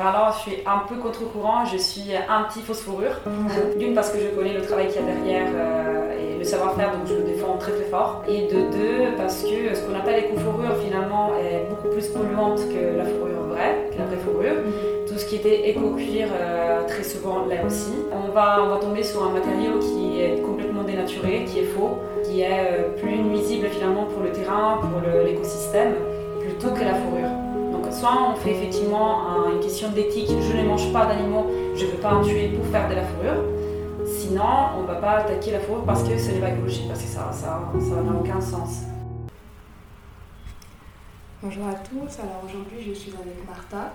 alors, je suis un peu contre-courant, je suis un petit fourrure. D'une, parce que je connais le travail qu'il y a derrière euh, et le savoir-faire, donc je le défends très très fort. Et de deux, parce que ce qu'on appelle éco-fourrure finalement est beaucoup plus polluante que la fourrure vraie, que la vraie fourrure. Tout ce qui était éco-cuir, euh, très souvent l'est aussi. On va, on va tomber sur un matériau qui est complètement dénaturé, qui est faux, qui est euh, plus nuisible finalement pour le terrain, pour l'écosystème, plutôt que la fourrure. Soit on fait effectivement une question d'éthique, je ne mange pas d'animaux, je ne veux pas en tuer pour faire de la fourrure. Sinon, on ne va pas attaquer la fourrure parce que ce n'est pas écologique, parce que ça n'a ça, ça, n'a aucun sens. Bonjour à tous, alors aujourd'hui je suis avec Martha.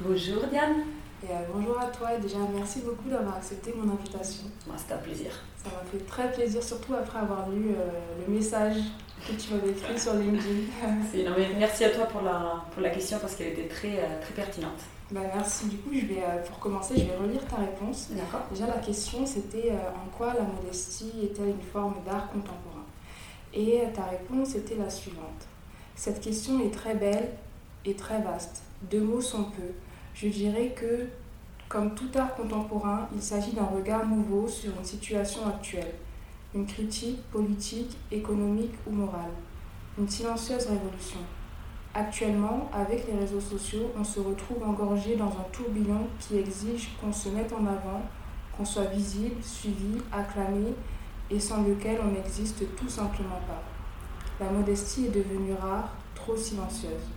Bonjour Diane. Et euh, bonjour à toi et déjà merci beaucoup d'avoir accepté mon invitation. C'était un plaisir. Ça m'a fait très plaisir, surtout après avoir lu euh, le message que tu m'avais écrit sur LinkedIn. non, mais merci à toi pour la, pour la question parce qu'elle était très, euh, très pertinente. Bah, merci. Du coup, je vais, pour commencer, je vais relire ta réponse. D'accord. Déjà, la question, c'était en quoi la modestie est-elle une forme d'art contemporain? Et ta réponse était la suivante. Cette question est très belle et très vaste. Deux mots sont peu je dirais que, comme tout art contemporain, il s'agit d'un regard nouveau sur une situation actuelle, une critique politique, économique ou morale, une silencieuse révolution. Actuellement, avec les réseaux sociaux, on se retrouve engorgé dans un tourbillon qui exige qu'on se mette en avant, qu'on soit visible, suivi, acclamé, et sans lequel on n'existe tout simplement pas. La modestie est devenue rare, trop silencieuse.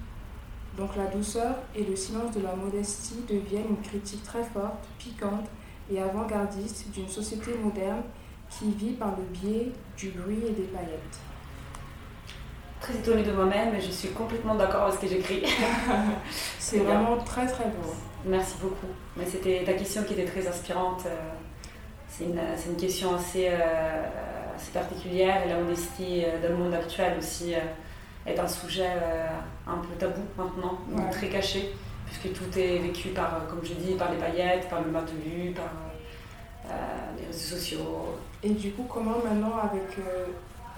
Donc la douceur et le silence de la modestie deviennent une critique très forte, piquante et avant-gardiste d'une société moderne qui vit par le biais du bruit et des paillettes. Très étonnée de moi-même, je suis complètement d'accord avec ce que j'écris. C'est vraiment très très beau. Merci beaucoup. Mais c'était ta question qui était très inspirante. Euh, c'est une, une, question assez, euh, assez, particulière et la modestie euh, dans le monde actuel aussi est un sujet euh, un peu tabou maintenant, très caché, puisque tout est vécu par, euh, comme je dis, par les paillettes, par le matelus, par euh, les réseaux sociaux. Et du coup, comment maintenant, avec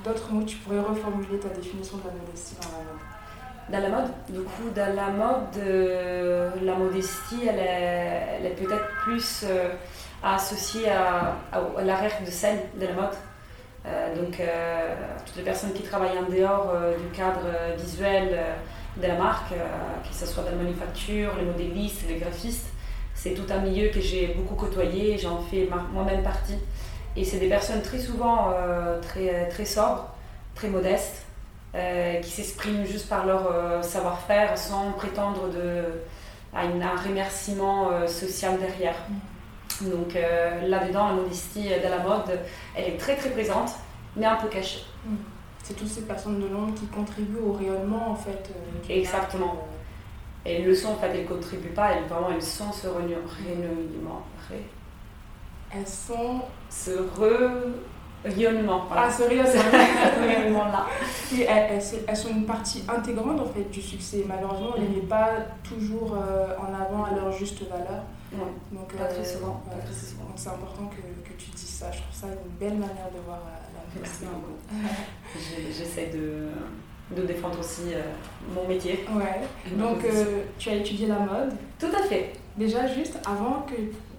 d'autres mots, tu pourrais reformuler ta définition de la modestie dans la mode? Dans la mode, du coup, dans la mode, la modestie, elle est, elle est peut-être plus associée à, à, à l'arrêt de scène de la mode. Euh, donc, euh, toutes les personnes qui travaillent en dehors euh, du cadre visuel de la marque, que ce soit dans la manufacture, les modélistes, les graphistes, c'est tout un milieu que j'ai beaucoup côtoyé, j'en fais moi-même partie. Et c'est des personnes très souvent très, très sobres, très modestes, qui s'expriment juste par leur savoir-faire sans prétendre de, à un remerciement social derrière. Mm. Donc euh, là-dedans, la modestie de la mode, elle est très très présente, mais un peu cachée. Hmm. C'est toutes ces personnes de l'ombre qui contribuent au rayonnement en fait. Euh, Exactement. Euh. Et le son, en fait, elles ne contribuent pas, elles, vraiment, elles sont ce rayonnement. Elles sont ce rayonnement. Ah, ce rayonnement-là. elles, elles, sont une partie intégrante en fait du succès. Malheureusement, on ne les met pas toujours en avant à leur juste valeur. Donc, pas, très souvent, c'est important que, que, tu dises ça. Je trouve ça une belle manière de voir Merci J'essaie de, de défendre aussi euh, mon métier. Ouais. Donc, euh, tu as étudié la mode. Tout à fait. Déjà, juste avant que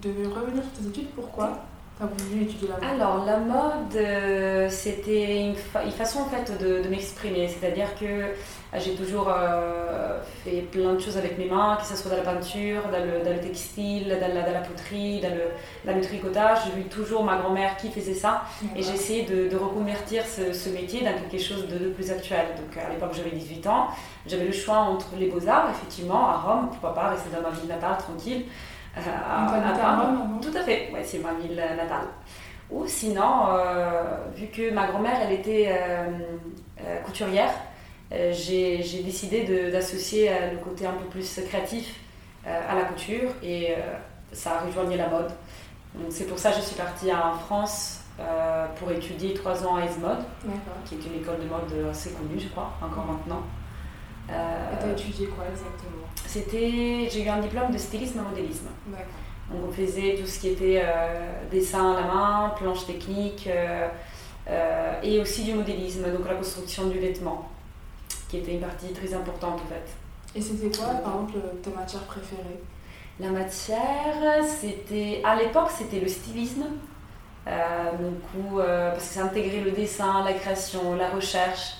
de revenir sur tes études, pourquoi? Voulu étudier la mode Alors, la mode, c'était une, une, façon en fait de, de m'exprimer. C'est-à-dire que j'ai toujours euh, fait plein de choses avec mes mains, que ce soit dans la peinture, dans le, dans le textile, dans la, dans la poterie, dans le, dans le tricotage. J'ai vu toujours ma grand-mère qui faisait ça et j'ai essayé de, de, reconvertir ce, ce, métier dans quelque chose de, de, plus actuel. Donc à l'époque j'avais 18 ans, j'avais le choix entre les beaux-arts, effectivement, à Rome, pourquoi pas rester dans ma ville natale tranquille. Euh, à, Tout à fait, ouais, c'est ma ville natale. Ou sinon, euh, vu que ma grand-mère elle était couturière, euh, j'ai décidé d'associer le côté un peu plus créatif à la couture et ça a rejoigné la mode. C'est pour ça que je suis partie en France pour étudier trois ans à ESMOD, qui est une école de mode assez connue, je crois, encore maintenant. Euh, et tu as étudié quoi exactement? C'était, j'ai eu un diplôme de stylisme et modélisme. Donc on faisait tout ce qui était dessin à la main, planche technique et aussi du modélisme, donc la construction du vêtement qui était une partie très importante en fait. Et c'était quoi, par exemple, ta matière préférée? La matière, c'était à l'époque, c'était le stylisme. Euh, donc, euh, parce que ça intégrait le dessin, la création, la recherche.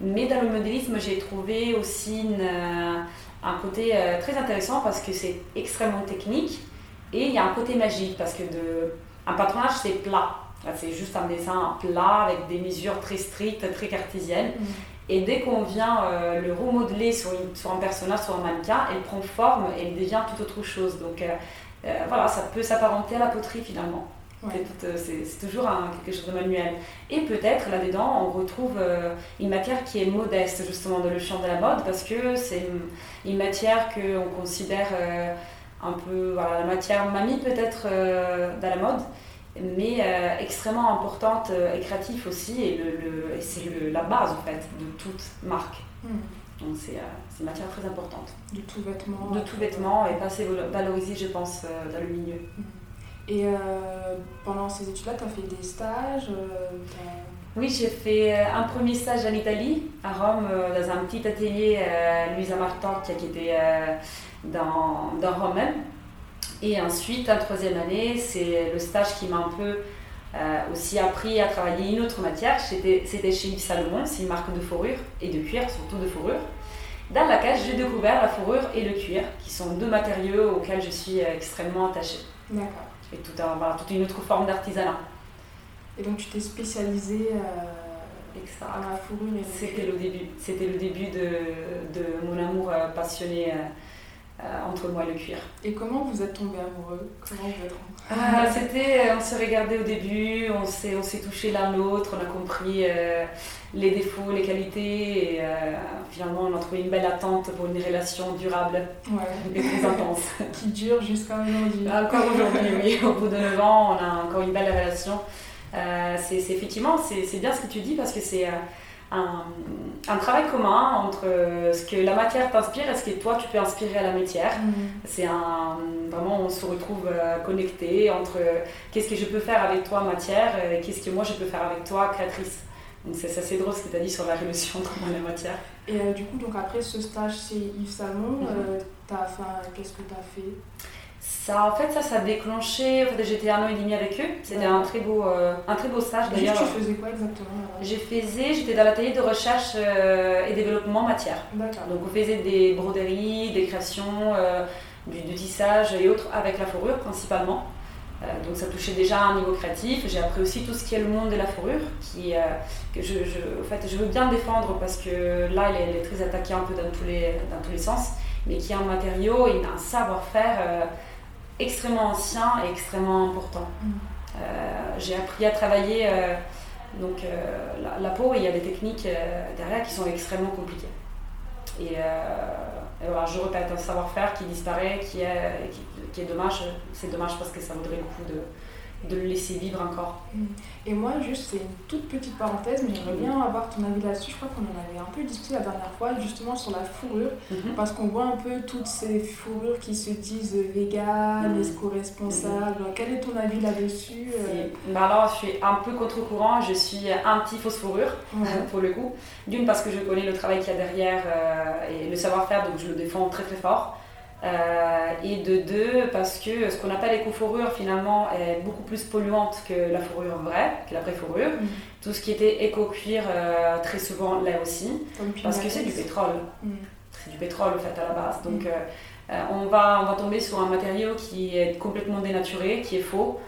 Mais dans le modélisme, j'ai trouvé aussi euh, un côté très intéressant parce que c'est extrêmement technique et il y a un côté magique parce que de, un patronage, c'est plat. C'est juste un dessin plat avec des mesures très strictes, très cartésiennes. Mm. Et dès qu'on vient le remodeler sur, sur, un personnage, sur un mannequin, elle prend forme et elle devient tout autre chose. Donc voilà, ça peut s'apparenter à la poterie finalement. Euh, c'est toujours quelque chose de manuel. Et peut-être là-dedans, on retrouve euh, une matière qui est modeste justement dans le champ de la mode parce que c'est une, matière qu'on considère euh, un peu, voilà, la matière mamie peut-être dans la mode, mais extrêmement importante et créative aussi. Et, le, c'est la base en fait de toute marque. Hmm. Donc c'est une matière très importante. De tout vêtement. De tout vêtement et pas assez valorisé, je pense, dans le milieu. Hmm. Et euh, pendant ces études-là, tu as fait des stages euh, Oui, j'ai fait euh, un premier stage en Italie, à Rome, dans un petit atelier Luisa Martin qui était dans, dans Rome même. Et ensuite, en troisième année, c'est le stage qui m'a un peu aussi appris à travailler une autre matière. C'était chez Yves Salomon, c'est une marque de fourrure et de cuir, surtout de fourrure, dans laquelle j'ai découvert la fourrure et le cuir, qui sont deux matériaux auxquels je suis extrêmement attachée. D'accord et tout un, toute une autre forme d'artisanat. Et donc tu t'es spécialisée euh, à la fourrure et C'était le début. C'était le début de, de, mon amour euh, passionné euh, entre moi et le cuir. Et comment vous êtes tombés amoureux? Comment vous êtes ah, C'était, on se regardait au début, on s'est, on s'est touché l'un l'autre, on a compris les défauts, les qualités, et finalement on a trouvé une belle attente pour une relation durable ouais. et très intense. Qui dure jusqu'à aujourd'hui. Encore aujourd'hui, oui. Au bout de 9 ans, on a encore une belle relation. c'est, effectivement, c'est, bien ce que tu dis parce que c'est un, un, travail commun entre ce que la matière t'inspire et ce que toi tu peux inspirer à la matière. Mm. C'est un vraiment on se retrouve euh, connecté entre qu'est-ce que je peux faire avec toi matière et qu'est-ce que moi je peux faire avec toi créatrice. Donc c'est assez drôle ce que tu as dit sur la relation entre moi et la matière. Et euh, du coup donc après ce stage chez Yves Salmon, mm-hmm. euh, qu'est-ce que tu as fait? Ça, en fait, ça, ça a déclenché. En fait, j'étais un an et demi avec eux. C'était un très beau, euh, un très beau stage d'ailleurs. Tu faisais quoi exactement J'ai faisais, j'étais dans l'atelier de recherche euh, et développement matière. Donc, on faisait des broderies, des créations, euh, du, tissage et autres avec la fourrure principalement. donc, ça touchait déjà à un niveau créatif. J'ai appris aussi tout ce qui est le monde de la fourrure, qui, que je, je, en fait, je veux bien défendre parce que là, elle est, très attaquée un peu dans tous les, dans tous les sens, mais qui est un matériau et un savoir-faire extrêmement ancien et extrêmement important. Mm. Euh, j'ai appris à travailler euh, donc, euh, la, peau et il y a des techniques derrière qui sont extrêmement compliquées. Et, voilà, je répète, un savoir-faire qui disparaît, qui est, qui est dommage. C'est dommage parce que ça vaudrait le coup de, de le laisser vivre encore. Mm. Et moi, juste, c'est une toute petite parenthèse, mais j'aimerais bien avoir ton avis là-dessus. Je crois qu'on en avait un peu discuté la dernière fois, justement sur la fourrure, mhm. parce qu'on voit un peu toutes ces fourrures qui se disent véganes, mhm. éco-responsables. Mhm. Quel est ton avis là-dessus bah Alors, je suis un peu contre-courant, je suis anti-fausse fourrure, pour le coup. D'une, parce que je connais le travail qu'il y a derrière euh, et le savoir-faire, donc je le défends très très fort. Euh, et de deux, parce que ce qu'on appelle éco-fourrure finalement est beaucoup plus polluante que la fourrure vraie, que la vraie fourrure. Mm. Tout ce qui était éco-cuir, euh, très souvent l'est aussi, parce que c'est du pétrole. Mm. C'est du pétrole fait à la base. Donc mm. euh, on, va, on va tomber sur un matériau qui est complètement dénaturé, qui est faux,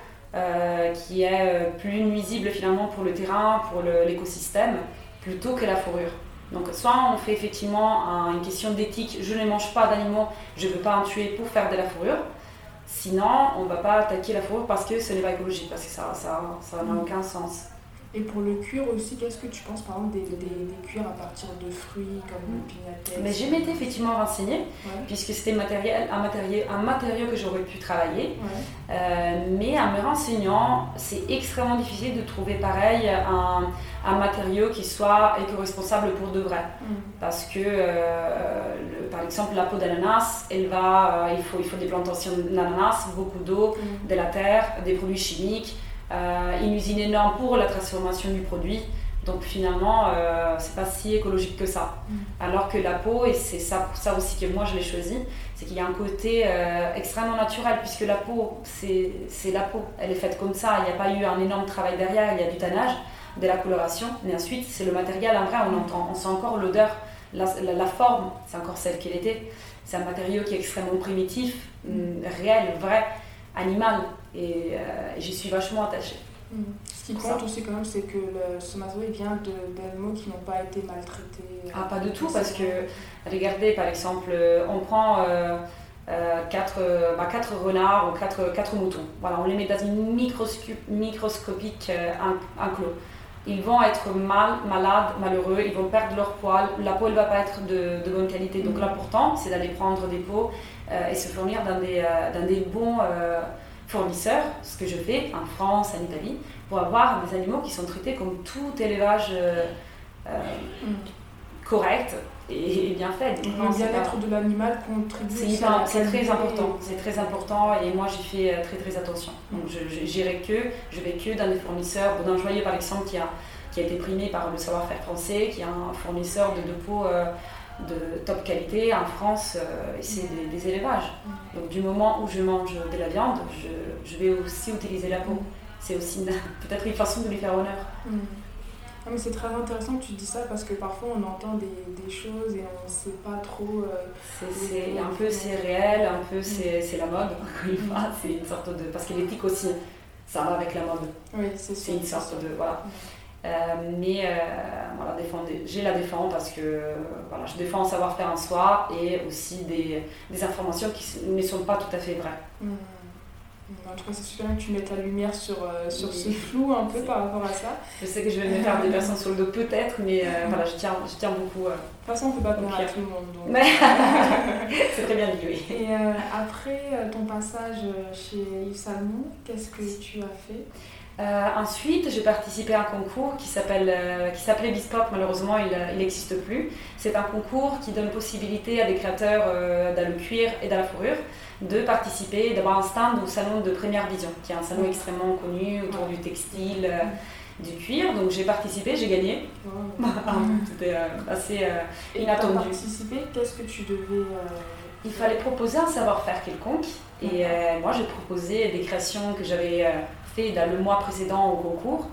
qui est plus nuisible finalement pour le terrain, pour l'écosystème, plutôt que la fourrure. Donc soit on fait effectivement une question d'éthique, je ne mange pas d'animaux, je ne veux pas en tuer pour faire de la fourrure. Sinon, on ne va pas attaquer la fourrure parce que ce n'est pas écologique, parce que ça n'a aucun sens. Et pour le cuir aussi, qu'est-ce que tu penses par exemple des, des, des cuirs à partir de fruits comme le pinatel Mais j'ai m'étais effectivement renseignée, puisque c'était un matériau, un matériau que j'aurais pu travailler. Euh, mais en me renseignant, c'est extrêmement difficile de trouver pareil un, un matériau qui soit éco-responsable pour de vrai. Mm. Parce que, euh, par exemple, la peau d'ananas, elle va, euh, il, faut, il faut des plantations d'ananas, beaucoup d'eau, mm. de la terre, des produits chimiques. Euh, une usine énorme pour la transformation du produit. Donc finalement, euh, c'est pas si écologique que ça. Mm. Alors que la peau, et c'est ça, ça aussi que moi je l'ai choisi, c'est qu'il y a un côté euh, extrêmement naturel, puisque la peau, c'est la peau. Elle est faite comme ça, il n'y a pas eu un énorme travail derrière, il y a du tannage, de la coloration, mais ensuite c'est le matériel, en vrai, on entend, on sent encore l'odeur, la, la- la forme, c'est encore celle qu'elle était. C'est un matériau qui est extrêmement primitif, mm, réel, vrai, animal, et euh, j'y suis vachement attachée. Mm. Ce qui compte ça. aussi quand même, c'est que le, ce matériau il vient d'animaux qui n'ont pas été maltraités. Ah, pas du tout, parce que. Regardez, par exemple, euh, on prend euh, euh, quatre, euh, bah, quatre renards ou quatre, quatre moutons. Voilà, on les met dans une microscopique enclos. Ils vont être mal, malades, malheureux, ils vont perdre leur poil, la peau ne va pas être de, de bonne qualité. Donc Mhm. l'important, c'est d'aller prendre des peaux euh, et se fournir dans des, dans des bons fournisseurs, ce que je fais en France, en Italie, pour avoir des animaux qui sont traités comme tout élevage euh, euh, Mm. correct et, et bien fait. Donc, Le bien-être de l'animal contribue c'est très important, c'est très important et moi j'y fais euh, très très attention. Donc j'irai que, je vais que dans des fournisseurs, d'un joaillier par exemple qui a, qui a été primé par le savoir-faire français, qui est un fournisseur de, peau euh, de top qualité en France euh, c'est des, des élevages. Mm. Donc du moment où je mange de la viande, je, je vais aussi utiliser la peau. C'est aussi peut-être une façon de lui faire honneur. Mm. Ah, mais c'est très intéressant que tu dis ça parce que parfois on entend des, des choses et on ne sait pas trop. euh, C'est- un peu c'est réel, un peu c'est c'est la mode, encore une fois, c'est une sorte de... Parce que l'éthique aussi, ça va avec la mode, Oui, c'est une sorte de... Voilà. Mais euh, voilà, j'ai la défends parce que euh, voilà, je défends un savoir-faire en soi et aussi des, des informations qui ne sont pas tout à fait vraies. Mm. Mm. En tout cas, c'est super que tu mettes la lumière sur, euh, sur Oui. ce flou un peu par rapport à ça. Je sais que je vais me faire des personnes sur le dos peut-être, mais euh, voilà, je tiens, je tiens beaucoup. euh, De toute façon, on ne peut pas plaire à tout le monde. c'est très bien dit, oui. Et euh, après euh, ton passage chez Yves Salmon, qu'est-ce que tu as fait? Euh, ensuite, j'ai participé à un concours qui s'appelle, euh, qui s'appelait Bispop. Malheureusement, il euh, n'existe plus. C'est un concours qui donne possibilité à des créateurs euh, dans le cuir et dans la fourrure de participer, d'avoir un stand au salon de Première Vision, qui est un salon extrêmement connu autour du textile, du cuir. Donc j'ai participé, j'ai gagné. C'était euh, assez Et Inattendu. pour participer, qu'est-ce que tu devais. Il fallait proposer un savoir-faire quelconque. Et euh, moi, j'ai proposé des créations que j'avais euh, fait dans le mois précédent au concours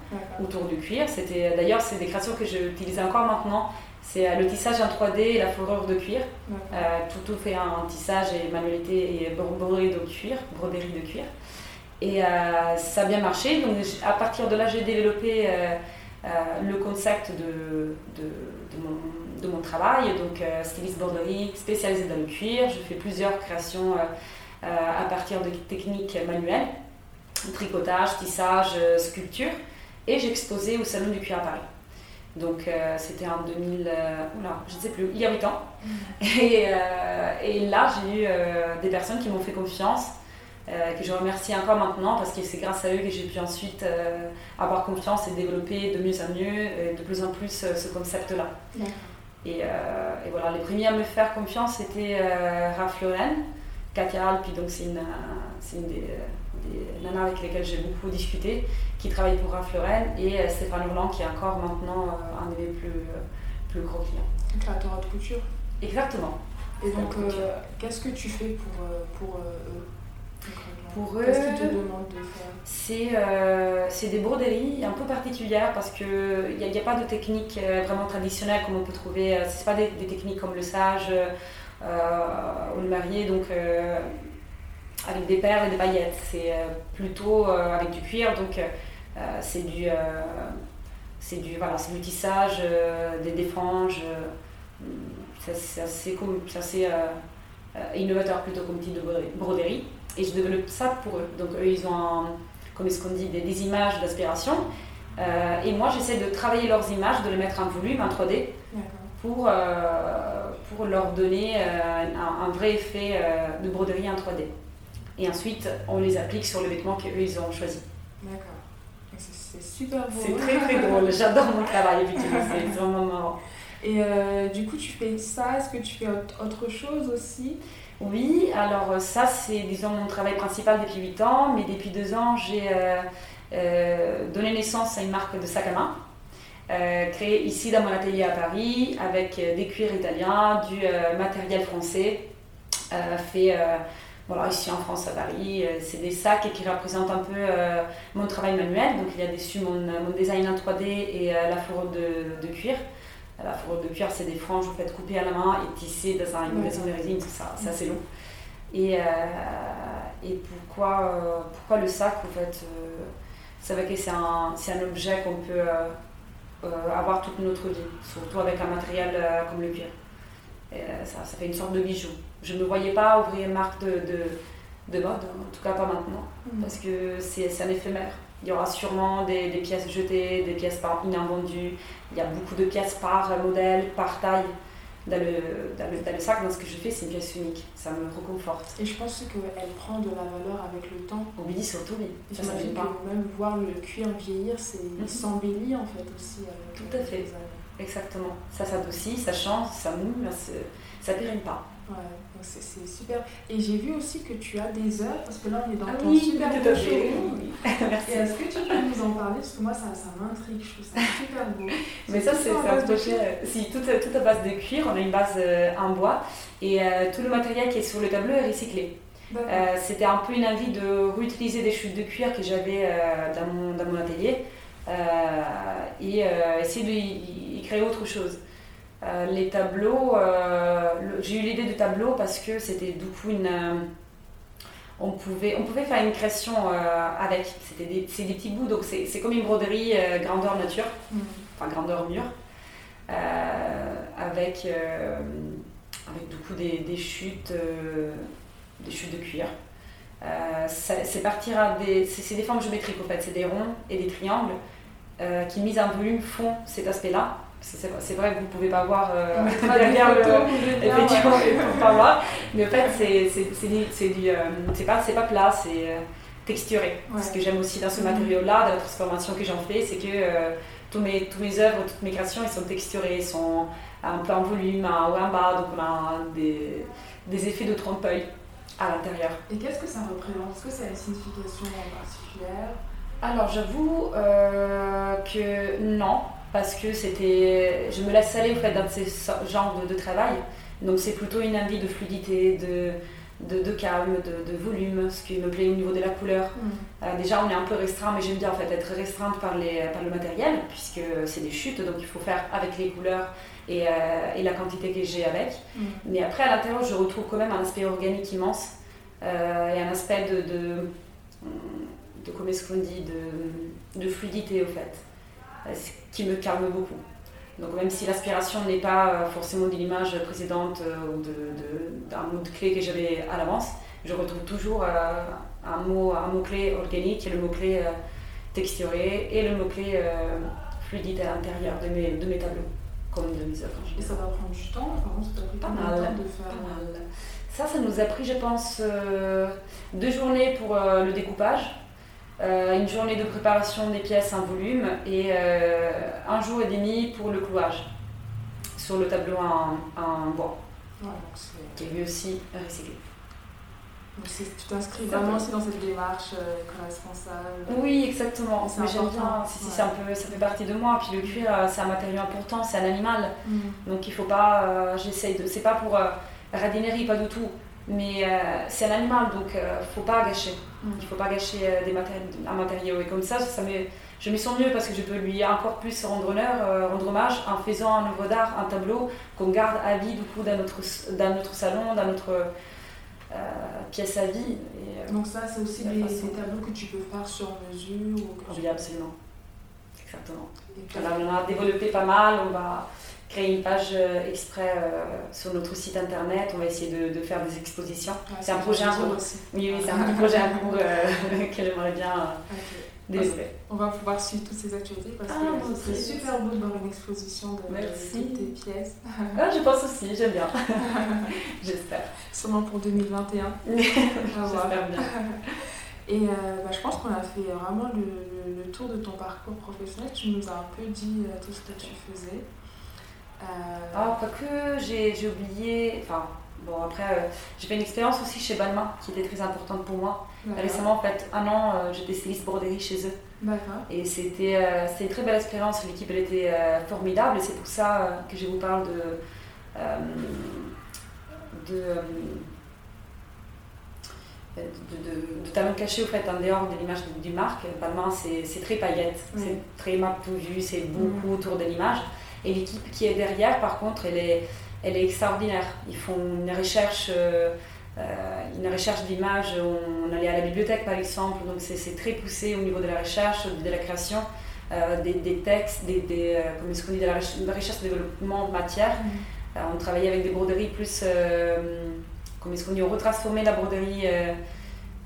autour du cuir. C'était d'ailleurs c'est des créations que j'utilise encore maintenant. C'est euh, le tissage en 3D et la fourrure de cuir. Euh, tout, tout fait en tissage et manualité et bro- broderie de cuir, broderie de cuir. Et euh, ça a bien marché. Donc à partir de là, j'ai développé euh, le concept de, de, de mon, de mon travail. Donc styliste broderie spécialisée dans le cuir. Je fais plusieurs créations à partir de techniques manuelles, tricotage, tissage, euh, sculpture. Et exposé au Salon du cuir à Paris. Donc euh, c'était en 2000, euh, oula, je ne sais plus, il y a 8 ans. Et, euh, et là, j'ai eu des personnes qui m'ont fait confiance, que je remercie encore maintenant parce que c'est grâce à eux que j'ai pu ensuite avoir confiance et développer de mieux en mieux, et de plus en plus ce concept-là. Et, et voilà, les premiers à me faire confiance, c'était Raph Lauren, Katia Alpi, donc c'est une, c'est une des, des nanas avec lesquelles j'ai beaucoup discuté, qui travaille pour Raph Lauren, et euh, Stéphane Roland, qui est encore maintenant euh, un de mes plus, euh, plus gros clients. Créateur de couture. Exactement. Et donc, euh, qu'est-ce que tu fais pour, pour eux Pour eux, Qu'est-ce qu'ils te demandent de faire c'est euh, c'est des broderies un peu particulières parce qu'il n'y a, y a pas de technique vraiment traditionnelle comme on peut trouver. C'est pas des, des techniques comme le sage euh, ou le marié, donc avec des perles et des paillettes. C'est euh, plutôt euh, avec du cuir, donc euh, c'est du, c'est du, voilà, du tissage, des, des franges. c'est assez, innovateur plutôt comme type de broderie-. Et je développe ça pour eux. Donc eux, ils ont, un- comme est-ce qu'on dit, des, des images d'inspiration. Euh, et moi, j'essaie de travailler leurs images, de les mettre en volume, en 3D, D'accord. pour, euh, pour leur donner euh, un, un vrai effet de broderie en 3D. Et ensuite, on les applique sur le vêtement qu'eux, ils ont choisi. D'accord. C'est super beau. C'est très très drôle. J'adore mon travail, effectivement. C'est vraiment marrant. Et euh, du coup, tu fais ça. Est-ce que tu fais autre- chose aussi? Oui, alors euh, ça c'est disons mon travail principal depuis 8 ans, mais depuis 2 ans j'ai euh, euh, donné naissance à une marque de sac à main créé ici dans mon atelier à Paris avec des cuirs italiens, du matériel français fait voilà, ici en France à Paris. c'est des sacs qui représentent un peu mon travail manuel. Donc il y a dessus mon, mon design en 3D et la fourrure de, de cuir. La fourrure de cuir, c'est des franges vous faites couper à la main et tisser dans une maison de résine, ça, c'est assez long. Et, euh, et pourquoi, euh, pourquoi le sac, en fait euh, C'est vrai que c'est un, un, objet qu'on peut avoir toute notre vie, surtout avec un matériel comme le cuir. ça, ça, fait une sorte de bijou. Je ne me voyais pas ouvrir une marque de, de, de mode, en tout cas pas maintenant, mm. parce que c'est un éphémère. Il y aura sûrement des, des, pièces jetées, des pièces par invendues. Il y a beaucoup de pièces par modèle, par taille. Dans le, dans, le, dans le, sac, dans ce que je fais, c'est une pièce unique. Ça me reconforte. Et je pense qu'elle prend de la valeur avec le temps. Dit surtout, oui. Ça, ça que même voir le cuir vieillir, c'est mm s'embellit en fait aussi. Tout à fait. Exactement. Ça s'adoucit, ça change, ça moule, ça ne périme pas. Ouais, c'est super. Et j'ai vu aussi que tu as des œuvres, parce que là on est dans ah ton oui, super beau showroom. Merci. Est-ce que tu peux nous en parler? Parce que moi ça, ça m'intrigue, je trouve ça super beau. Mais ça c'est un projet, si, tout, tout à base de cuir, on a une base euh, en bois et euh, tout le matériel qui est sur le tableau est recyclé. Euh, C'était un peu une envie de réutiliser des chutes de cuir que j'avais euh, dans, mon, dans mon atelier et essayer de créer autre chose. Euh, les tableaux, euh, j'ai eu l'idée de tableau parce que c'était du coup une. Euh, on, pouvait, on pouvait faire une création avec. C'était des, c'est des petits bouts, donc c'est, comme une broderie grandeur nature, mm. enfin grandeur mur, avec, avec du coup des, des chutes, des chutes de cuir. c'est partir des. C'est, des formes géométriques en fait, c'est des ronds et des triangles qui, mis en volume, font cet aspect-là. C'est vrai que vous ne pouvez pas voir euh, derrière le. Effectivement, ouais. pas voir. Mais en fait, c'est du. Euh, c'est pas, pas plat, c'est euh, texturé. Ce que j'aime aussi dans ce matériau-là, dans la transformation que j'en fais, c'est que euh, tous, mes, tous mes œuvres, toutes mes créations, ils sont texturées, ils sont un peu en volume, en haut, en bas, donc on a des, des effets de trompe-l'œil à l'intérieur. Et qu'est-ce que ça représente? Est-ce que ça a une signification particulière? Alors, j'avoue que non parce que c'était, je me laisse aller au fait dans ces genres de, travail. Donc c'est plutôt une envie de fluidité, de, de, de calme, de, de, volume, ce qui me plaît au niveau de la couleur. Mm. Euh, déjà on est un peu restreint, mais j'aime bien en fait être restreinte par, les, par le matériel, puisque c'est des chutes, donc il faut faire avec les couleurs et, euh, et la quantité que j'ai avec. Mm. Mais après à l'intérieur je retrouve quand même un aspect organique immense euh, et un aspect de, de, de comment est-ce qu'on dit, de, de fluidité au fait ce qui me calme beaucoup. Donc même si l'aspiration n'est pas euh, forcément de l'image précédente euh, ou d'un mot clé que j'avais à l'avance, je retrouve toujours euh, un mot, un mot clé organique et le mot clé texturé et le mot clé fluidité à l'intérieur de mes, de mes tableaux, comme de mes œuvres. Et ça va prendre du temps Par ça t'a pris pas mal, de faire pas mal. Ça, ça nous a pris, je pense, deux journées pour le découpage euh, une journée de préparation des pièces en volume et euh, un jour et demi pour le clouage sur le tableau en, bois, qui est lui aussi recyclé. tu t'inscris vraiment aussi dans cette démarche euh, responsable Oui, exactement. Mais j'aime bien, si, un peu, ça fait partie de moi. Puis le cuir, c'est un matériau important, c'est un animal. Mm. Donc il faut pas, j'essaye de, c'est pas pour radinerie, pas du tout. Mais c'est un animal, donc il ne faut pas gâcher. Il ne faut pas gâcher euh, un matériau. Et comme ça, ça je me sens mieux parce que je peux lui encore plus rendre honneur, euh, rendre hommage en faisant un œuvre d'art, un tableau qu'on garde à vie du coup dans notre, dans notre salon, dans notre euh, pièce à vie. Donc ça, c'est aussi des, tableaux que tu peux faire sur mesure ou Oui, absolument. Exactement. On a développé pas mal, on va créer une page euh, exprès euh, sur notre site internet. On va essayer de, de faire des expositions. c'est un projet en cours. Oui, oui, c'est un projet en cours que j'aimerais bien euh, développer. On va pouvoir suivre toutes ces actualités parce ah, que c'est super beau de voir une exposition de, toutes tes pièces. Ah, je pense aussi, j'aime bien. J'espère. Sûrement pour 2021. J'espère bien. Et bah, je pense qu'on a fait vraiment le, le, tour de ton parcours professionnel. Tu nous as un peu dit tout ce que tu faisais. Euh... Ah, que j'ai oublié, enfin, Bon, après, j'ai fait une expérience aussi chez Balmain qui était très importante pour moi. Récemment, en fait, un an, j'étais styliste broderie chez eux. Et c'était une très belle expérience. L'équipe, elle était formidable. Et c'est pour ça que je vous parle de. de de, de, de, talons cachés au fait en dehors de l'image du marque. Balmain, c'est très paillette, c'est très map vu, c'est beaucoup autour de l'image. Et l'équipe qui est derrière, par contre, elle est, elle est extraordinaire. Ils font une recherche, euh, euh, une recherche d'image. On, allait à la bibliothèque, par exemple, donc c'est très poussé au niveau de la recherche, de la création. Euh, des, des, textes, des, des comme ce qu'on dit, de la recherche, de développement de matière. on travaillait avec des broderies plus comme est-ce qu'on dit, on retransformait la broderie euh,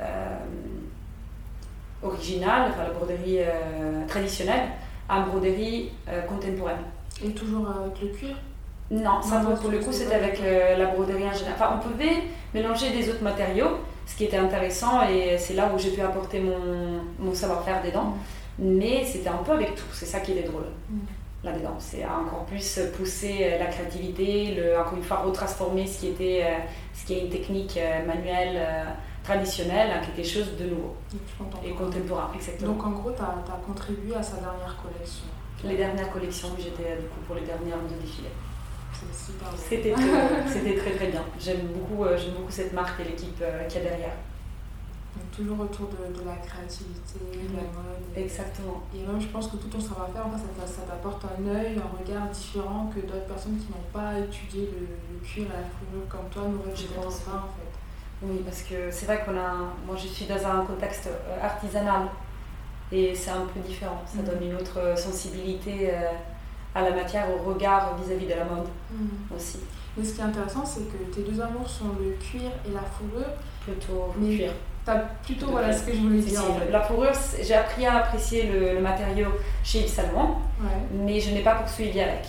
euh, originale, enfin la broderie euh, traditionnelle, en broderie contemporaine. Et toujours avec le cuir Non, ça pour, le coup c'était avec la broderie en général. Enfin, on pouvait mélanger des autres matériaux, ce qui était intéressant et c'est là où j'ai pu apporter mon, mon savoir-faire dedans. Mm. Mais c'était un peu avec tout, c'est ça qui est drôle. Mm là-dedans. C'est encore plus pousser euh, la créativité, le, encore une fois retransformer ce qui, était, euh, ce qui est une technique euh, manuelle traditionnelle en quelque chose de nouveau et contemporain. Exactement. Donc en gros, tu as, contribué à sa dernière collection Les dernières collections, j'étais du coup pour les dernières de défilé. C'était C'était très très bien. J'aime beaucoup, j'aime beaucoup cette marque et l'équipe qu'il y a derrière. Donc, toujours autour de, de, la créativité, de la mode. Exactement. Et même, je pense que tout ton savoir-faire, en fait, ça, t'apporte un œil, un regard différent que d'autres personnes qui n'ont pas étudié le, cuir et la fourrure comme toi n'auraient pense pas, en fait. Oui, parce que c'est vrai qu'on a. Moi, je suis dans un contexte euh, artisanal et c'est un peu différent. Ça mm. donne une autre sensibilité euh, à la matière, au regard vis-à-vis de la mode mm. aussi. Mais ce qui est intéressant, c'est que tes deux amours sont le cuir et la fourrure. Plutôt le cuir plutôt voilà ce que je voulais dire. la fourrure, j'ai appris à apprécier le, matériau chez Yves Saint mais je n'ai pas poursuivi avec.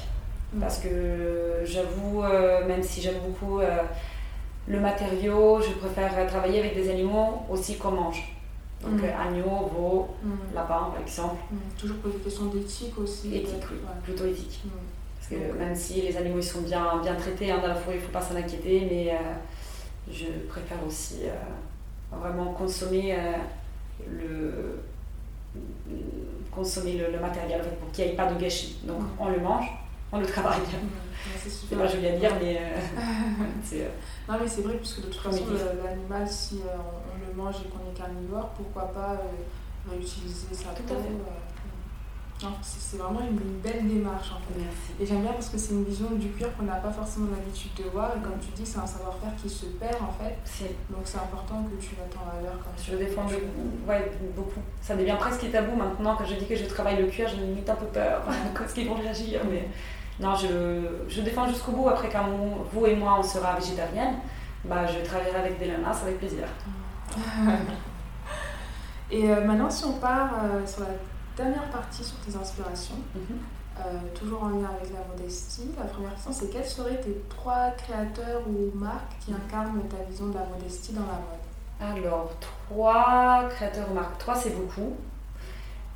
Mm. Parce que j'avoue, euh, même si j'aime beaucoup euh, le matériau, je préfère travailler avec des animaux aussi qu'on mange. Donc mm. euh, agneau, veau, mm. lapin par exemple. Toujours pour des questions d'éthique aussi. Éthique, oui, plutôt éthique. Parce que même si les animaux ils sont bien, bien traités hein, dans la forêt, il ne faut pas s'en inquiéter, mais je préfère aussi vraiment consommer euh, le consommer le, matériel pour qu'il n'y ait pas de gâchis. Donc mm. on le mange, on le travaille. Mm. C'est pas joli à dire, mais euh, c'est. Euh, non, mais c'est vrai, puisque de toute façon, l'animal, si on, le mange et qu'on est carnivore, pourquoi pas réutiliser sa peau c'est vraiment une, belle démarche en fait. Et j'aime bien parce que c'est une vision du cuir qu'on n'a pas forcément l'habitude de voir. Et comme tu dis, c'est un savoir-faire qui se perd en fait. Donc c'est important que tu mettes en valeur. Comme je le défends ouais, beaucoup. Ça devient presque tabou maintenant. Quand je dis que je travaille le cuir, j'ai limite un peu peur. ce qu'ils vont réagir. Mais non, je, je défends jusqu'au bout. Après, quand vous et moi on sera végétarienne, bah, je travaillerai avec des lamas avec plaisir. et euh, maintenant, si on part euh, sur la dernière partie sur tes inspirations, mhm. euh, toujours en lien avec la modestie. La première question, c'est quels seraient tes trois créateurs ou marques qui incarnent ta vision de la modestie dans la mode? Alors, trois créateurs ou marques. Trois, c'est beaucoup.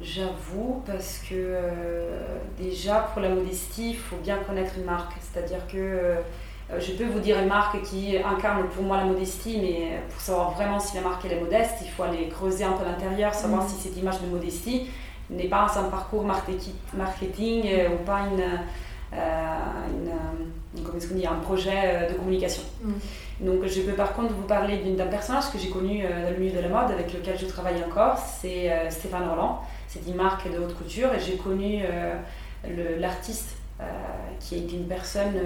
J'avoue, parce que euh, déjà, pour la modestie, il faut bien connaître une marque. C'est-à-dire que euh, je peux vous dire une marque qui incarne pour moi la modestie, mais pour savoir vraiment si la marque elle est modeste, il faut aller creuser un peu l'intérieur, savoir mhm. si cette image de modestie, n'est pas un parcours marketing euh, ou pas une, une, comment est-ce qu'on dit, un projet euh, de communication. Mm. Donc je peux par contre vous parler d'un personnage que j'ai connu dans le milieu de la mode avec lequel je travaille encore, c'est Stéphane Roland. C'est une marque de haute couture et j'ai connu l'artiste qui est une personne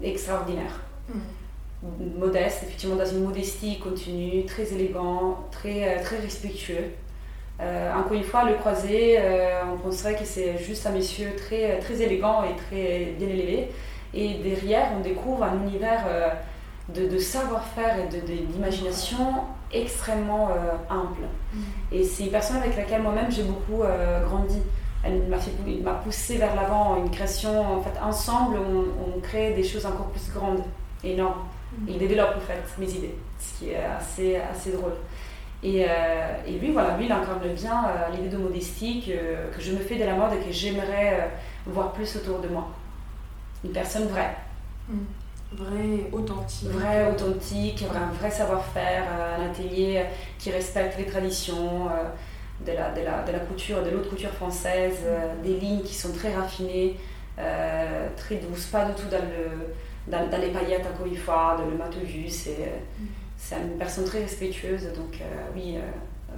extraordinaire. Mm. Modeste, effectivement dans une modestie continue, très élégant, très, très respectueux. Euh, encore une fois, le croisé, euh, on penserait que c'est juste un monsieur très, très élégant et très bien élevé. Et derrière, on découvre un univers euh, de, savoir-faire et d'imagination extrêmement humble. Mm. Et c'est une personne avec laquelle moi-même j'ai beaucoup grandi. Elle m'a poussé vers l'avant, une création, en fait, ensemble, on, crée des choses encore plus grandes, énormes. Mm. Et il développe en fait mes idées, ce qui est assez, assez drôle. Et, euh, et, lui, voilà, lui, il incarne bien euh, l'idée de modestie que, que, je me fais de la mode et que j'aimerais euh, voir plus autour de moi. Une personne vraie. Mm. vrai, authentique. Vrai, authentique, un vrai savoir-faire, un atelier qui respecte les traditions de, la, de, la, de la couture, de l'autre couture française, des lignes qui sont très raffinées, très douces, pas du tout dans, le, dans, dans les paillettes une fois, de le matovu. C'est c'est une personne très respectueuse, donc oui,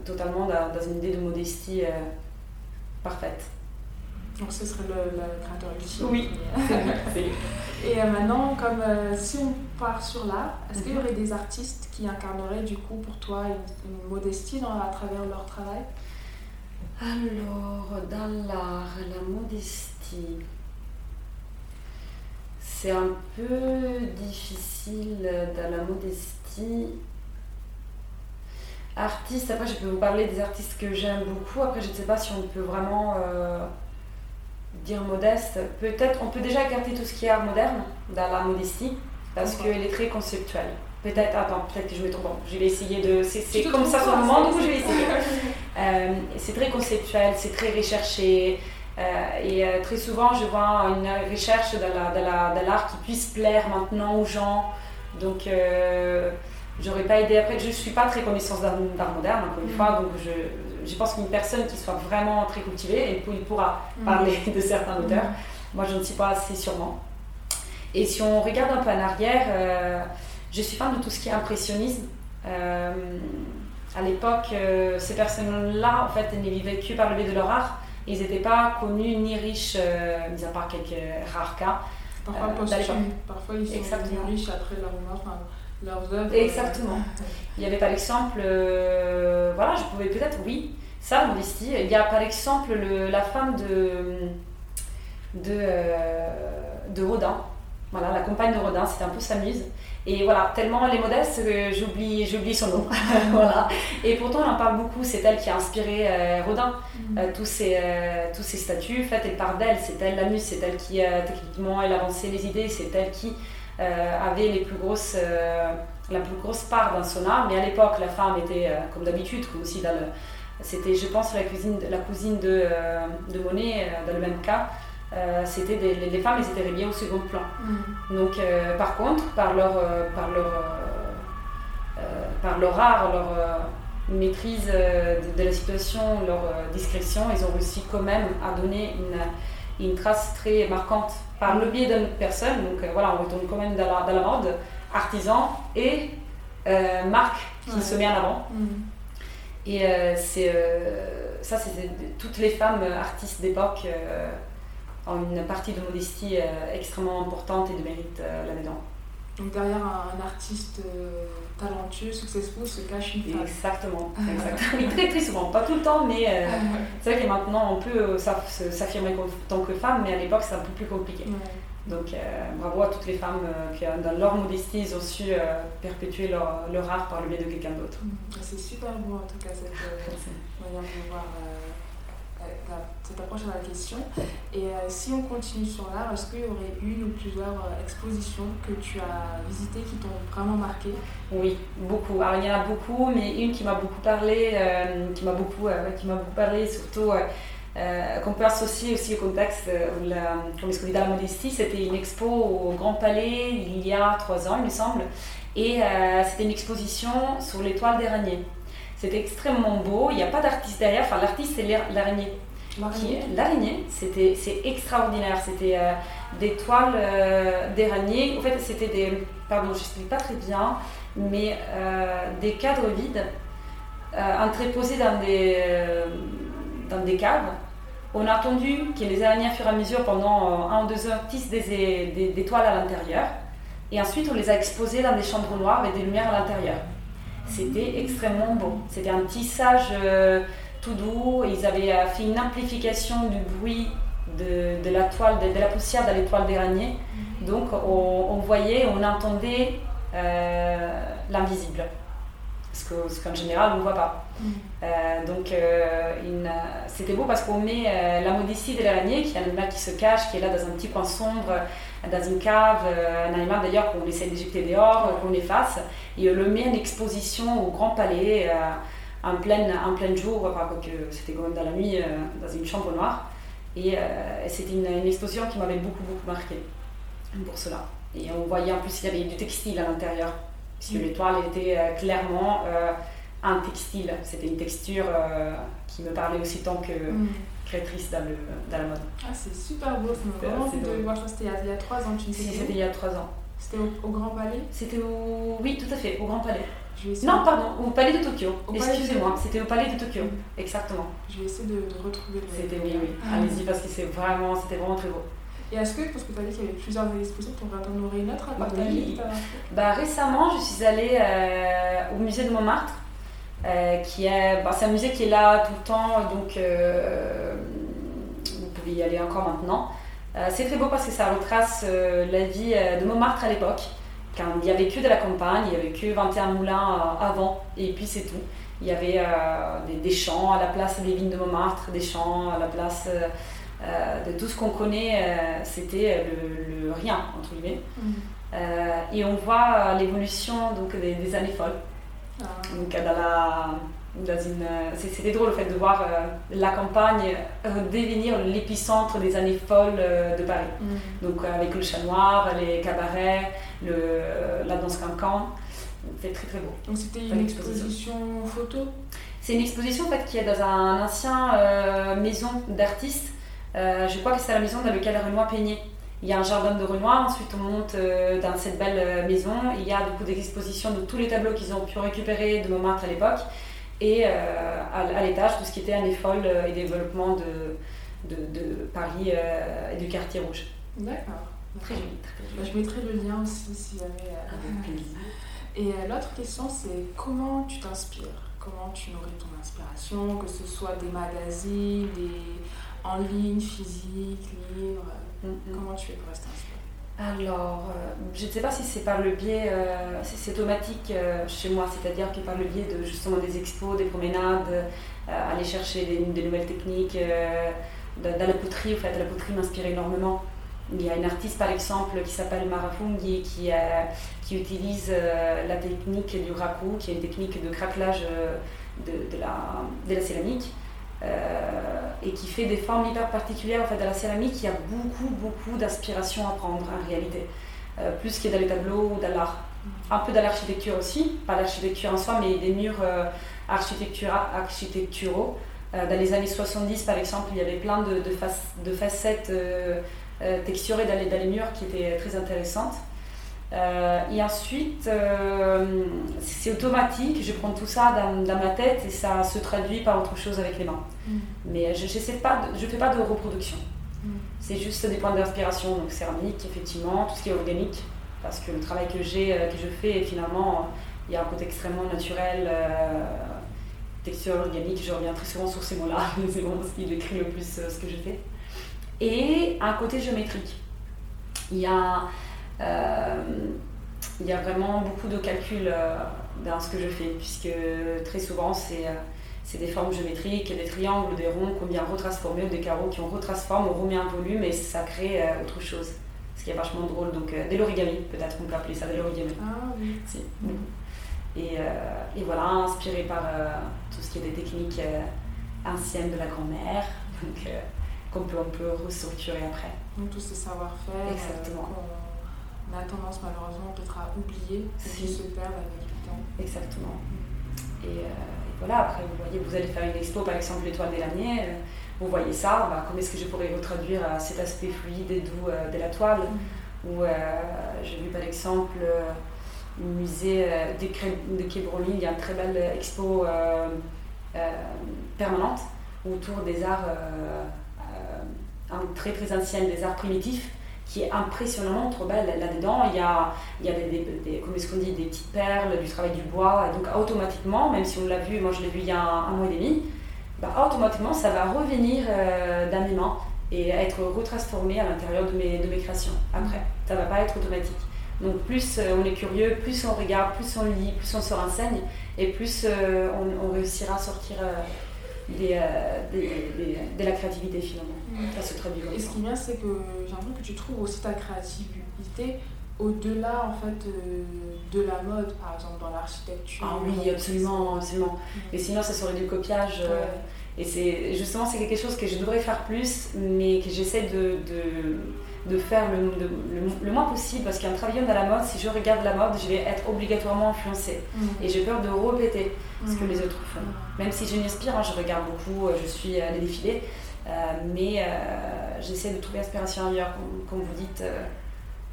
totalement dans, une idée de modestie parfaite. Donc ce serait le, le créateur ultime. Oui. Et euh, maintenant, comme euh, si on part sur l'art, est-ce qu'il y aurait des artistes qui incarneraient du coup pour toi une, modestie dans, à travers leur travail? Alors, dans l'art, la modestie, c'est un peu difficile dans la modestie. Artiste, après je peux vous parler des artistes que j'aime beaucoup, après je ne sais pas si on peut vraiment... Euh, dire modeste, peut-être on peut déjà écarter tout ce qui est art moderne dans la modestie parce qu'elle est très conceptuelle. Peut-être, attends, peut-être que je me trompe. Je vais essayer de. C'est comme ça sur le moment, du coup je vais essayer? euh, c'est très conceptuel, c'est très recherché. Euh, et euh, très souvent, je vois une recherche de l'art la, de la, qui puisse plaire maintenant aux gens. Donc, euh, j'aurais pas aidé. Après, je suis pas très connaissance d'art moderne, encore une mm. fois, donc je, je pense qu'une personne qui soit vraiment très cultivée, il pourra mm. parler de certains auteurs. Mm. Moi, je ne suis pas assez sûrement. Et si on regarde un peu en arrière, euh, je suis fan de tout ce qui est impressionnisme. Euh, à l'époque, euh, ces personnes-là, en fait, elles ne vivaient que par le biais de leur art. Ils n'étaient pas connus ni riches, mis à part quelques rares cas. Parfois, parfois ils sont riches après leur mort. leurs œuvres. Exactement. Il y avait par exemple, voilà, je pouvais peut-être, oui, ça, modestie. Il y a par exemple le, la femme de, de, euh, de Rodin. Voilà, la compagne de Rodin, c'était un peu sa muse. Et voilà, tellement elle est modeste que j'oublie, j'oublie son nom. voilà. Et pourtant, on en parle beaucoup. C'est elle qui a inspiré euh, Rodin. Mm. Euh, tous, ses, tous ses statuts, en fait, elle part d'elle. C'est elle la muse. C'est elle qui, techniquement, elle avançait les idées. C'est elle qui avait les plus grosses, la plus grosse part dans son art. Mais à l'époque, la femme était, comme d'habitude, aussi dans le c'était, je pense, la, cuisine, la cousine de, euh, de Monet, euh, dans le même cas. Euh, c'était les femmes, elles étaient bien au second plan. Mm. Donc, par contre, par leur, par leur, par leur art, leur maîtrise de, la situation, leur discrétion, ils ont réussi quand même à donner une, une trace très marquante par le biais d'une personne. Donc voilà, on retourne quand même dans la, dans la mode, artisan et marque qui se met en avant. Mm. Et euh, c'est euh, ça, c'est toutes les femmes artistes d'époque euh, ont une partie de modestie extrêmement importante et de mérite là-dedans. Donc derrière un, artiste talentueux, successful, se cache une femme. Exactement, exactement. oui, très très souvent, pas tout le temps, mais c'est vrai que maintenant on peut s'affirmer en tant que femme, mais à l'époque c'est un peu plus compliqué. Donc euh, bravo à toutes les femmes euh, qui, dans leur modestie, ils ont su euh, perpétuer leur, leur, art par le biais de quelqu'un d'autre. C'est super beau en tout cas cette manière de voir cette approche à la question. Et si on continue sur l'art, est-ce qu'il y aurait une ou plusieurs expositions que tu as visitées qui t'ont vraiment marqué? Oui, beaucoup. Alors il y en a beaucoup, mais une qui m'a beaucoup parlé, qui m'a beaucoup, beaucoup parlé, surtout euh, qu'on peut associer aussi au contexte euh, où la, comme la modestie, c'était une expo au Grand Palais il y a trois ans, il me semble, et euh, c'était une exposition sur l'étoile d'araignée. C'était extrêmement beau, il n'y a pas d'artiste derrière, enfin l'artiste c'est l'araignée. L'araignée, c'était c'est extraordinaire, c'était des toiles d'araignée, en fait c'était des, pardon je ne sais pas très bien, mais des cadres vides entreposés dans des, dans des caves on a attendu que les araignées, au fur et à mesure, pendant euh, un ou deux heures, tissent des, des, toiles à l'intérieur. Et ensuite, on les a exposées dans des chambres noires avec des lumières à l'intérieur. C'était extrêmement beau. C'était un tissage euh, tout doux. Ils avaient euh, fait une amplification du bruit de, la toile, de, la poussière dans les toiles d'araignée. Donc, on, voyait, on entendait l'invisible ce qu'en général on ne voit pas. Euh, donc euh, c'était beau parce qu'on met euh, la modestie de l'araignée, qui est un animal qui se cache, qui est là dans un petit coin sombre, dans une cave, un animal d'ailleurs qu'on essaie d'éjecter dehors, qu'on efface, et on le met en exposition au Grand Palais en, plein, en plein jour, enfin, c'était quand même dans la nuit, dans une chambre noire. Et c'était une, une, exposition qui m'avait beaucoup, beaucoup marqué pour cela. Et on voyait en plus qu'il y avait du textile à l'intérieur, puisque Mm. les toiles étaient euh, clairement euh, un textile. C'était une texture euh, qui me parlait aussi tant que. Créatrice dans, le, dans la mode. Ah, c'est super beau, ça m'a C'est vraiment envie de voir. C'était il, y a- trois ans, tu me disais C'était il y a trois ans. C'était au, au Grand Palais C'était au... Oui, tout à fait, au Grand Palais. Je vais essayer Non, de- pardon, au Palais de Tokyo. Excusez-moi, c'était au Palais de Tokyo. Mm. Exactement. Je vais essayer de, de retrouver le. C'était oui, oui. Ah. Allez-y parce que c'est vraiment, c'était vraiment très beau. Et est-ce que, parce que tu as dit qu'il y avait plusieurs expositions, tu pourrais en aurais une autre à partager Oui. Bah, récemment, je suis allée euh, au musée de Montmartre, euh, qui est, bah, c'est un musée qui est là tout le temps, donc euh, vous pouvez y aller encore maintenant. Euh, c'est très beau parce que ça retrace la vie de Montmartre à l'époque, quand il n'y avait que de la campagne, il n'y avait que 21 moulins avant, et puis c'est tout. Il y avait des, des champs à la place des vignes de Montmartre, des champs à la place de tout ce qu'on connaît, c'était le, le rien, entre guillemets. Mm. Et on voit l'évolution donc des, des années folles. Ah. Donc euh, dans la, dans une, euh, c'était drôle le fait de voir euh, la campagne euh, devenir l'épicentre des années folles euh, de Paris. Mm. Donc euh, avec le chat noir, les cabarets, le, la danse cancan. C'est très très beau. Donc c'était une exposition photo? C'est une exposition en fait, qui est dans un ancien euh, maison d'artistes. Euh, je crois que c'est la maison dans laquelle Renoir peignait. Il y a un jardin de Renoir, ensuite on monte euh, dans cette belle euh, maison. Il y a beaucoup d'expositions de tous les tableaux qu'ils ont pu récupérer de Montmartre à l'époque. Et euh, à, l'étage, tout ce qui était année folle et développement de, de, de Paris et du quartier rouge. D'accord. Très joli, très Bah, joli. je mettrai le lien aussi si jamais. Avec plaisir. Et l'autre question, c'est comment tu t'inspires? Comment tu nourris ton inspiration, que ce soit des magazines, des... en ligne, physique, livres. Comment tu fais pour rester inspiré Alors, euh, je ne sais pas si c'est par le biais, euh, si c'est automatique euh, chez moi, c'est-à-dire que par le biais de justement des expos, des promenades, euh, aller chercher des, des nouvelles techniques, euh, dans, la poterie, en fait, la poterie m'inspire énormément. Il y a une artiste par exemple qui s'appelle Mara Fungi qui, qui utilise la technique du raku, qui est une technique de craquelage de, de, la, de la céramique. Euh, et qui fait des formes hyper particulières en fait, de la céramique, il y a beaucoup, beaucoup d'inspiration à prendre en réalité, Euh, plus que dans les tableaux ou dans l'art. Un peu dans l'architecture aussi, pas l'architecture en soi, mais des murs euh, architectura- architecturaux. Dans les années 70, par exemple, il y avait plein de, de, fac- de facettes texturées dans les murs qui étaient très intéressantes. Euh, et ensuite, euh, c'est automatique, je prends tout ça dans, dans ma tête et ça se traduit par autre chose avec les mains. Mais je ne pas de- je fais pas de reproduction. Mm. C'est juste des points d'inspiration, donc céramique, effectivement, tout ce qui est organique, parce que le travail que j'ai, euh, que je fais, finalement, il y a un côté extrêmement naturel, euh, texture organique, je reviens très souvent sur ces mots-là, c'est vraiment ce qui décrit le plus euh, ce que je fais. Et un côté géométrique. Il y a, euh, il y a vraiment beaucoup de calculs euh, dans ce que je fais, puisque très souvent, c'est... euh, des formes géométriques, des triangles, des ronds qu'on vient retransformer ou des carreaux qui on retransforme, on remet un volume et ça crée euh, autre chose. Ce qui est vachement drôle. Donc, euh, de l'origami, peut-être qu'on peut appeler ça de l'origami. Ah oui. Si. Et, euh, et voilà, inspiré par euh, tout ce qui est des techniques euh, anciennes de la grand-mère, donc euh, qu'on peut, on peut restructurer après. Donc tous ces savoir-faire euh, Exactement. Qu'on a tendance malheureusement peut-être à oublier et qui se perdent avec le temps. Exactement. Et, euh, et voilà, après, vous voyez, vous allez faire une expo, par exemple, l'étoile des laniers, euh, vous voyez ça, bah, comment est-ce que je pourrais retraduire euh, cet aspect fluide et doux euh, de la toile? Ou euh, j'ai vu, par exemple, au musée de, Quai il y a une très belle expo permanente autour des arts, un- très très anciennes, des arts primitifs, qui est impressionnamment trop belle. Là-dedans, il y a, il y a des, qu'on dit, des petites perles, du travail du bois. Donc automatiquement, même si on l'a vu, moi je l'ai vu il y a un, mois et demi, bah, automatiquement ça va revenir euh, dans mes mains et être retransformé à l'intérieur de mes, de mes créations après. Ça va pas être automatique. Donc plus euh, on est curieux, plus on regarde, plus on lit, plus on se renseigne et plus euh, on, réussira à sortir euh, des- de la créativité finalement. Ça se traduit Et ce qui est bien, c'est que j'ai l'impression que tu trouves aussi ta créativité au-delà en fait euh, de la mode, par exemple dans l'architecture. Ah oui, absolument, absolument. Mm. Mais sinon, ça serait du copiage. euh. Et c'est justement c'est quelque chose que je devrais faire plus, mais que j'essaie de, de, faire le, le, moins possible, parce qu'en travaillant dans la mode, si je regarde la mode, je vais être obligatoirement influencée. Mm. Et j'ai peur de répéter ce que mm. les autres font. Mm. Même si je m'inspire, hein, je regarde beaucoup, je suis à les défilés, mais j'essaie de trouver inspiration ailleurs, comme, vous dites,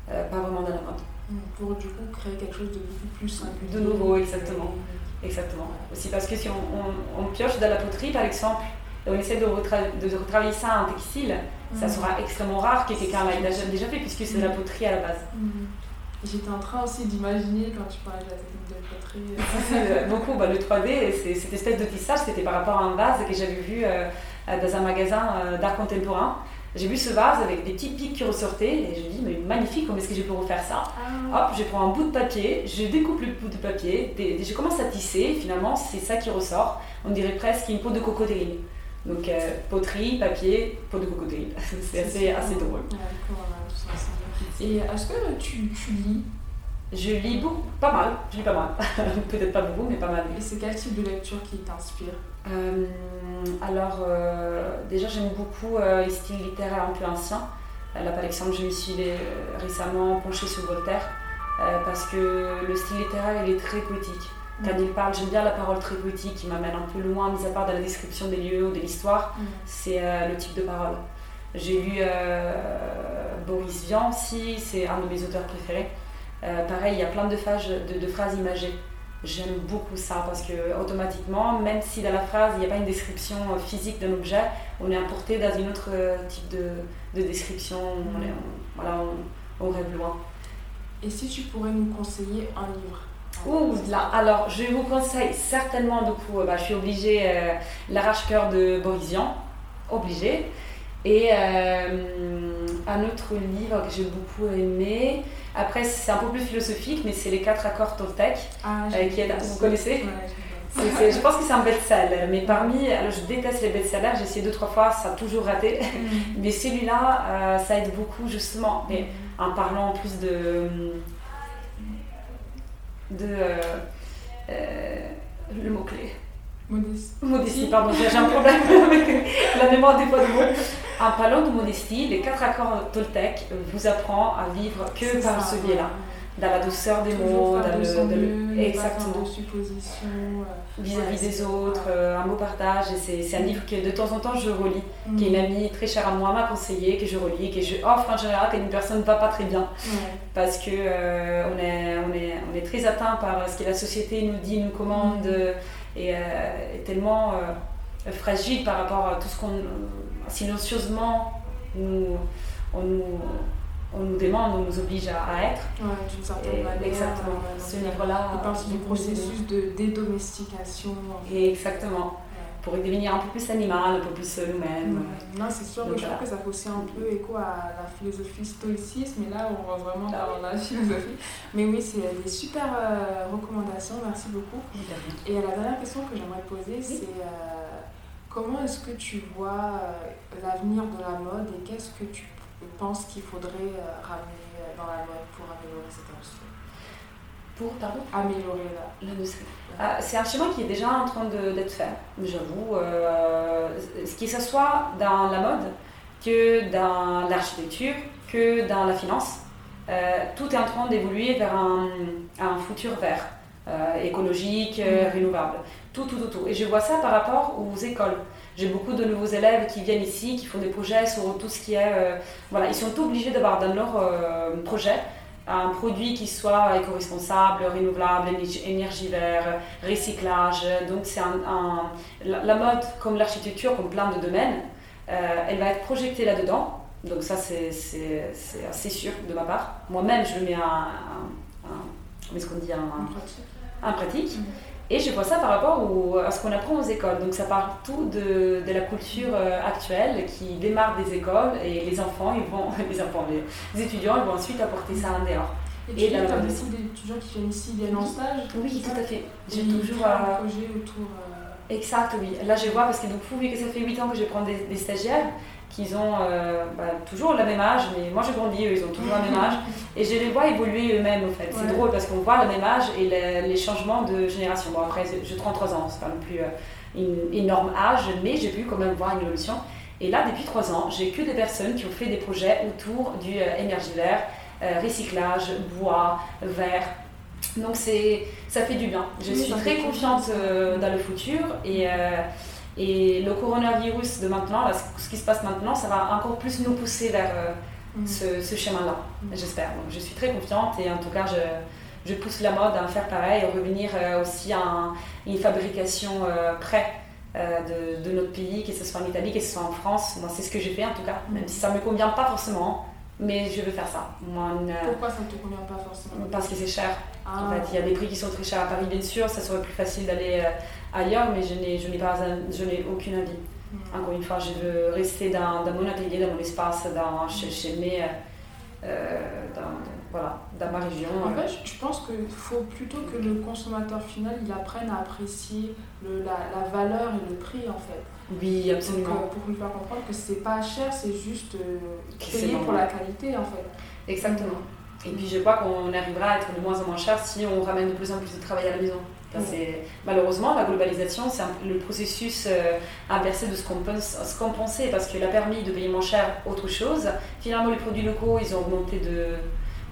pas vraiment dans la mode. Pour du coup créer quelque chose de beaucoup plus singulier. De nouveau, exactement. Exactement. Aussi parce que si on, on, pioche dans la poterie, par exemple, et on essaie de, de retravailler ça en textile, ça mm. sera extrêmement rare que quelqu'un l'ait déjà, fait, puisque c'est de la mm. poterie à la base. Mm. J'étais en train aussi d'imaginer quand tu parlais de la technique de poterie. Euh, beaucoup, bah, le 3D, cette espèce de tissage, c'était par rapport à un vase que j'avais vu euh, dans un magasin euh, d'art contemporain. J'ai vu ce vase avec des petits pics qui ressortaient et je me dis, mais magnifique, comment est-ce que je peux refaire ça? Ah. Hop, je prends un bout de papier, je découpe le bout de papier, je commence à tisser, finalement c'est ça qui ressort. On dirait presque une peau de cocodrille. Donc euh, poterie, papier, peau de cocodrille. c'est assez, assez drôle. Et est-ce que tu, tu lis? Je lis beaucoup, pas mal, je lis pas mal. Peut-être pas beaucoup, mais pas mal. Et c'est quel type de lecture qui t'inspire? Euh, Alors, euh, déjà, j'aime beaucoup euh, les styles littéraires un peu anciens. Là, par exemple, je me suis récemment penchée sur Voltaire parce que le style littéraire, il est très poétique. Mm. Quand il parle, j'aime bien la parole très poétique qui m'amène un peu loin, mis à part de la description des lieux ou de l'histoire. Mm. C'est le type de parole. J'ai lu Boris Vian aussi, c'est un de mes auteurs préférés. Euh, pareil, il y a plein de, phrases, de, phrases imagées. J'aime beaucoup ça parce que automatiquement, même si dans la phrase il n'y a pas une description physique d'un objet, on est importé dans une autre euh, type de, de description. On, est, voilà, on, rêve loin. Et si tu pourrais nous conseiller un livre? Ouh là, alors je vous conseille certainement beaucoup, euh, bah, je suis obligée, L'arrache-cœur de Borisian, obligée. Et un autre livre que j'ai beaucoup aimé, après, c'est un peu plus philosophique, mais c'est les quatre accords Toltec. Ah, euh, qui est, vous connaissez je pense que c'est un best-seller, mais parmi, alors je déteste les best-sellers, j'ai essayé deux, trois fois, ça a toujours raté, mm. mais celui-là, euh, ça aide beaucoup justement, mais mm. en parlant plus de, de euh, le mot-clé. Modestie. Modestie, pardon, j'ai un problème avec la mémoire des fois de mots. En parlant de modestie, les quatre accords Toltec vous apprend à vivre que par ce biais-là. Dans la douceur des mots, dans le, exactement. supposition euh, vis-à-vis des autres, euh, un mot partage. Et c'est un livre que de temps en temps je relis, qui est une mm. amie très chère à moi m'a conseillé, que je relis, que je offre en général quand une personne ne va pas très bien. Parce que euh, on, est, on, est, on est très atteint par ce que la société nous dit, nous commande, mm. et est tellement fragile par rapport à tout ce qu'on silencieusement nous, on, nous, on nous demande, on nous oblige à, être. Ouais, d'une certaine manière. Exactement. Ce livre-là. Il parle du processus de dédomestication. Exactement. Pour devenir un peu plus animal, un peu plus nous-mêmes. Non, c'est sûr, je trouve que ça fait aussi un peu écho à la philosophie stoïciste, mais là, on va vraiment ah dans la philosophie. Mais oui, c'est des super euh, recommandations, merci beaucoup. Et la dernière question que j'aimerais poser, c'est. Euh, Comment est-ce que tu vois euh, l'avenir de la mode et qu'est-ce que tu penses qu'il faudrait euh, ramener euh, dans la mode pour améliorer cette industrie? Pour, pardon? Améliorer l'industrie. Ah, c'est un chemin qui est déjà en train d'être fait, j'avoue. ce qui soit dans la mode, que dans l'architecture, que dans la finance, tout est en train d'évoluer vers un, un, futur vert, écologique, mm. renouvelable. Tout, tout, tout, tout. Et je vois ça par rapport aux écoles. J'ai beaucoup de nouveaux élèves qui viennent ici, qui font des projets sur tout ce qui est... Euh, voilà, ils sont obligés d'avoir dans leur euh, projet un produit qui soit éco-responsable, renouvelable, énergie verte, recyclage. Donc c'est un, la, mode, comme l'architecture, comme plein de domaines, euh, elle va être projetée là-dedans. Donc ça, c'est assez sûr de ma part. Moi-même, je mets en, comment est-ce qu'on dit, en, pratique. Mm. Et je vois ça par rapport à ce qu'on apprend aux écoles. Donc ça part tout de, de, la culture euh, actuelle qui démarre des écoles et les enfants, ils vont, les enfants, les étudiants, ils vont ensuite apporter ça en dehors. Et, tu as beaucoup d'étudiants qui viennent ici, viennent en stage Oui, tout à fait. J'ai toujours un projet autour. Euh, exact, oui. Là, je vois parce que donc, vu que ça fait 8 ans que je prends des, des stagiaires, qu'ils ont euh, bah, toujours le même âge, mais moi j'ai grandi, eux ils ont toujours le même âge, et je les vois évoluer eux-mêmes en fait. C'est Ouais. drôle parce qu'on voit le même âge et le- les changements de génération. Bon après j'ai 33 ans, c'est pas non plus euh, une énorme âge, mais j'ai pu quand même voir une évolution. Et là depuis 3 ans, j'ai que des personnes qui ont fait des projets autour du euh, énergie verte, euh, recyclage, bois, verre. Donc ça fait du bien. Je Oui, suis très confiante dans le futur et, et le coronavirus de maintenant, ce qui se passe maintenant, ça va encore plus nous pousser vers euh, Mm. ce, ce chemin-là, Mm. j'espère. Donc je suis très confiante et en tout cas je, je pousse la mode à faire pareil, à revenir euh, aussi à un- une fabrication euh, près de, de notre pays, que ce soit en Italie, que ce soit en France. Moi c'est ce que j'ai fait en tout cas, même si ça ne me convient pas forcément, mais je veux faire ça. Moi, une- Pourquoi ça ne te convient pas forcément? parce que c'est cher. Ah, En fait, il y a des prix qui sont très chers à Paris, bien sûr. Ça serait plus facile d'aller ailleurs, mais je n'ai, je n'ai pas, je n'ai aucune envie. mm. Encore une fois, je veux rester dans, dans mon atelier, dans mon espace, dans, chez, chez mes, euh, euh, dans, voilà, dans ma région. En fait, je- je pense qu'il faut plutôt que le consommateur final il apprenne à apprécier le, la, la valeur et le prix en fait. oui, absolument. euh, pour lui faire comprendre que c'est pas cher, c'est juste euh, payer pour la qualité en fait. Exactement. Et puis je crois qu'on arrivera à être de moins en moins cher si on ramène de plus en plus de travail à la maison. Malheureusement, la globalisation, c'est le processus euh, inversé de ce qu'on pense- ce qu'on pensait, parce qu'elle a permis de payer moins cher autre chose. Finalement, les produits locaux, ils ont augmenté de,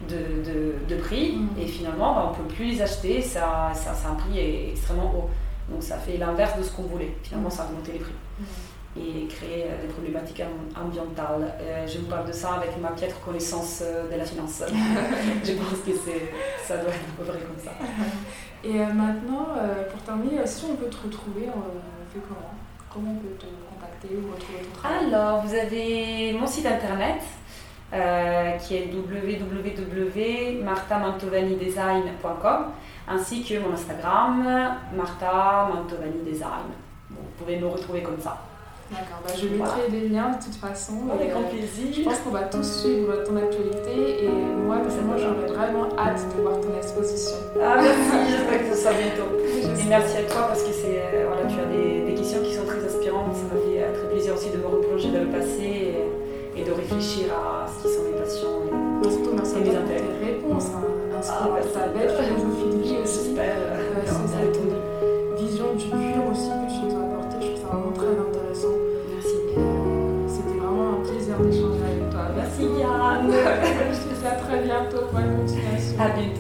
de, de, de prix, Mhm. et finalement, bah, on ne peut plus les acheter, ça, ça, c'est un prix extrêmement haut. Donc ça fait l'inverse de ce qu'on voulait. Finalement, ça a augmenté les prix et créer euh, des problématiques am- ambientales. Euh, je vous parle de ça avec ma piètre connaissance euh, de la finance. je pense que ça doit être à peu près comme ça. Et maintenant, pour terminer, si on veut te retrouver, on, fait comment? Comment on peut te contacter ou retrouver ton travail? Alors, vous avez mon site internet euh, qui est www.martamantovannidesign.com ainsi que mon Instagram, Marta Mantovani Design. Vous pouvez me retrouver comme ça. D'accord, bah, je mettrai Voilà. les liens de toute façon. Avec grand euh, Je plaisir. pense qu'on va tous suivre ton actualité et moi personnellement j'aurais vraiment hâte de voir ton exposition. Ah, merci, j'espère que ce sera bientôt. Et merci à toi parce que c'est, euh, voilà, tu as des, des questions qui sont très inspirantes. Ça m'a fait euh, très plaisir aussi de me replonger dans le passé et, et de réfléchir à ce qui sont mes passions. et- Surtout merci à Et pour intérêts. réponses, hein, Ah, inspirantes, merci. ta belle Happy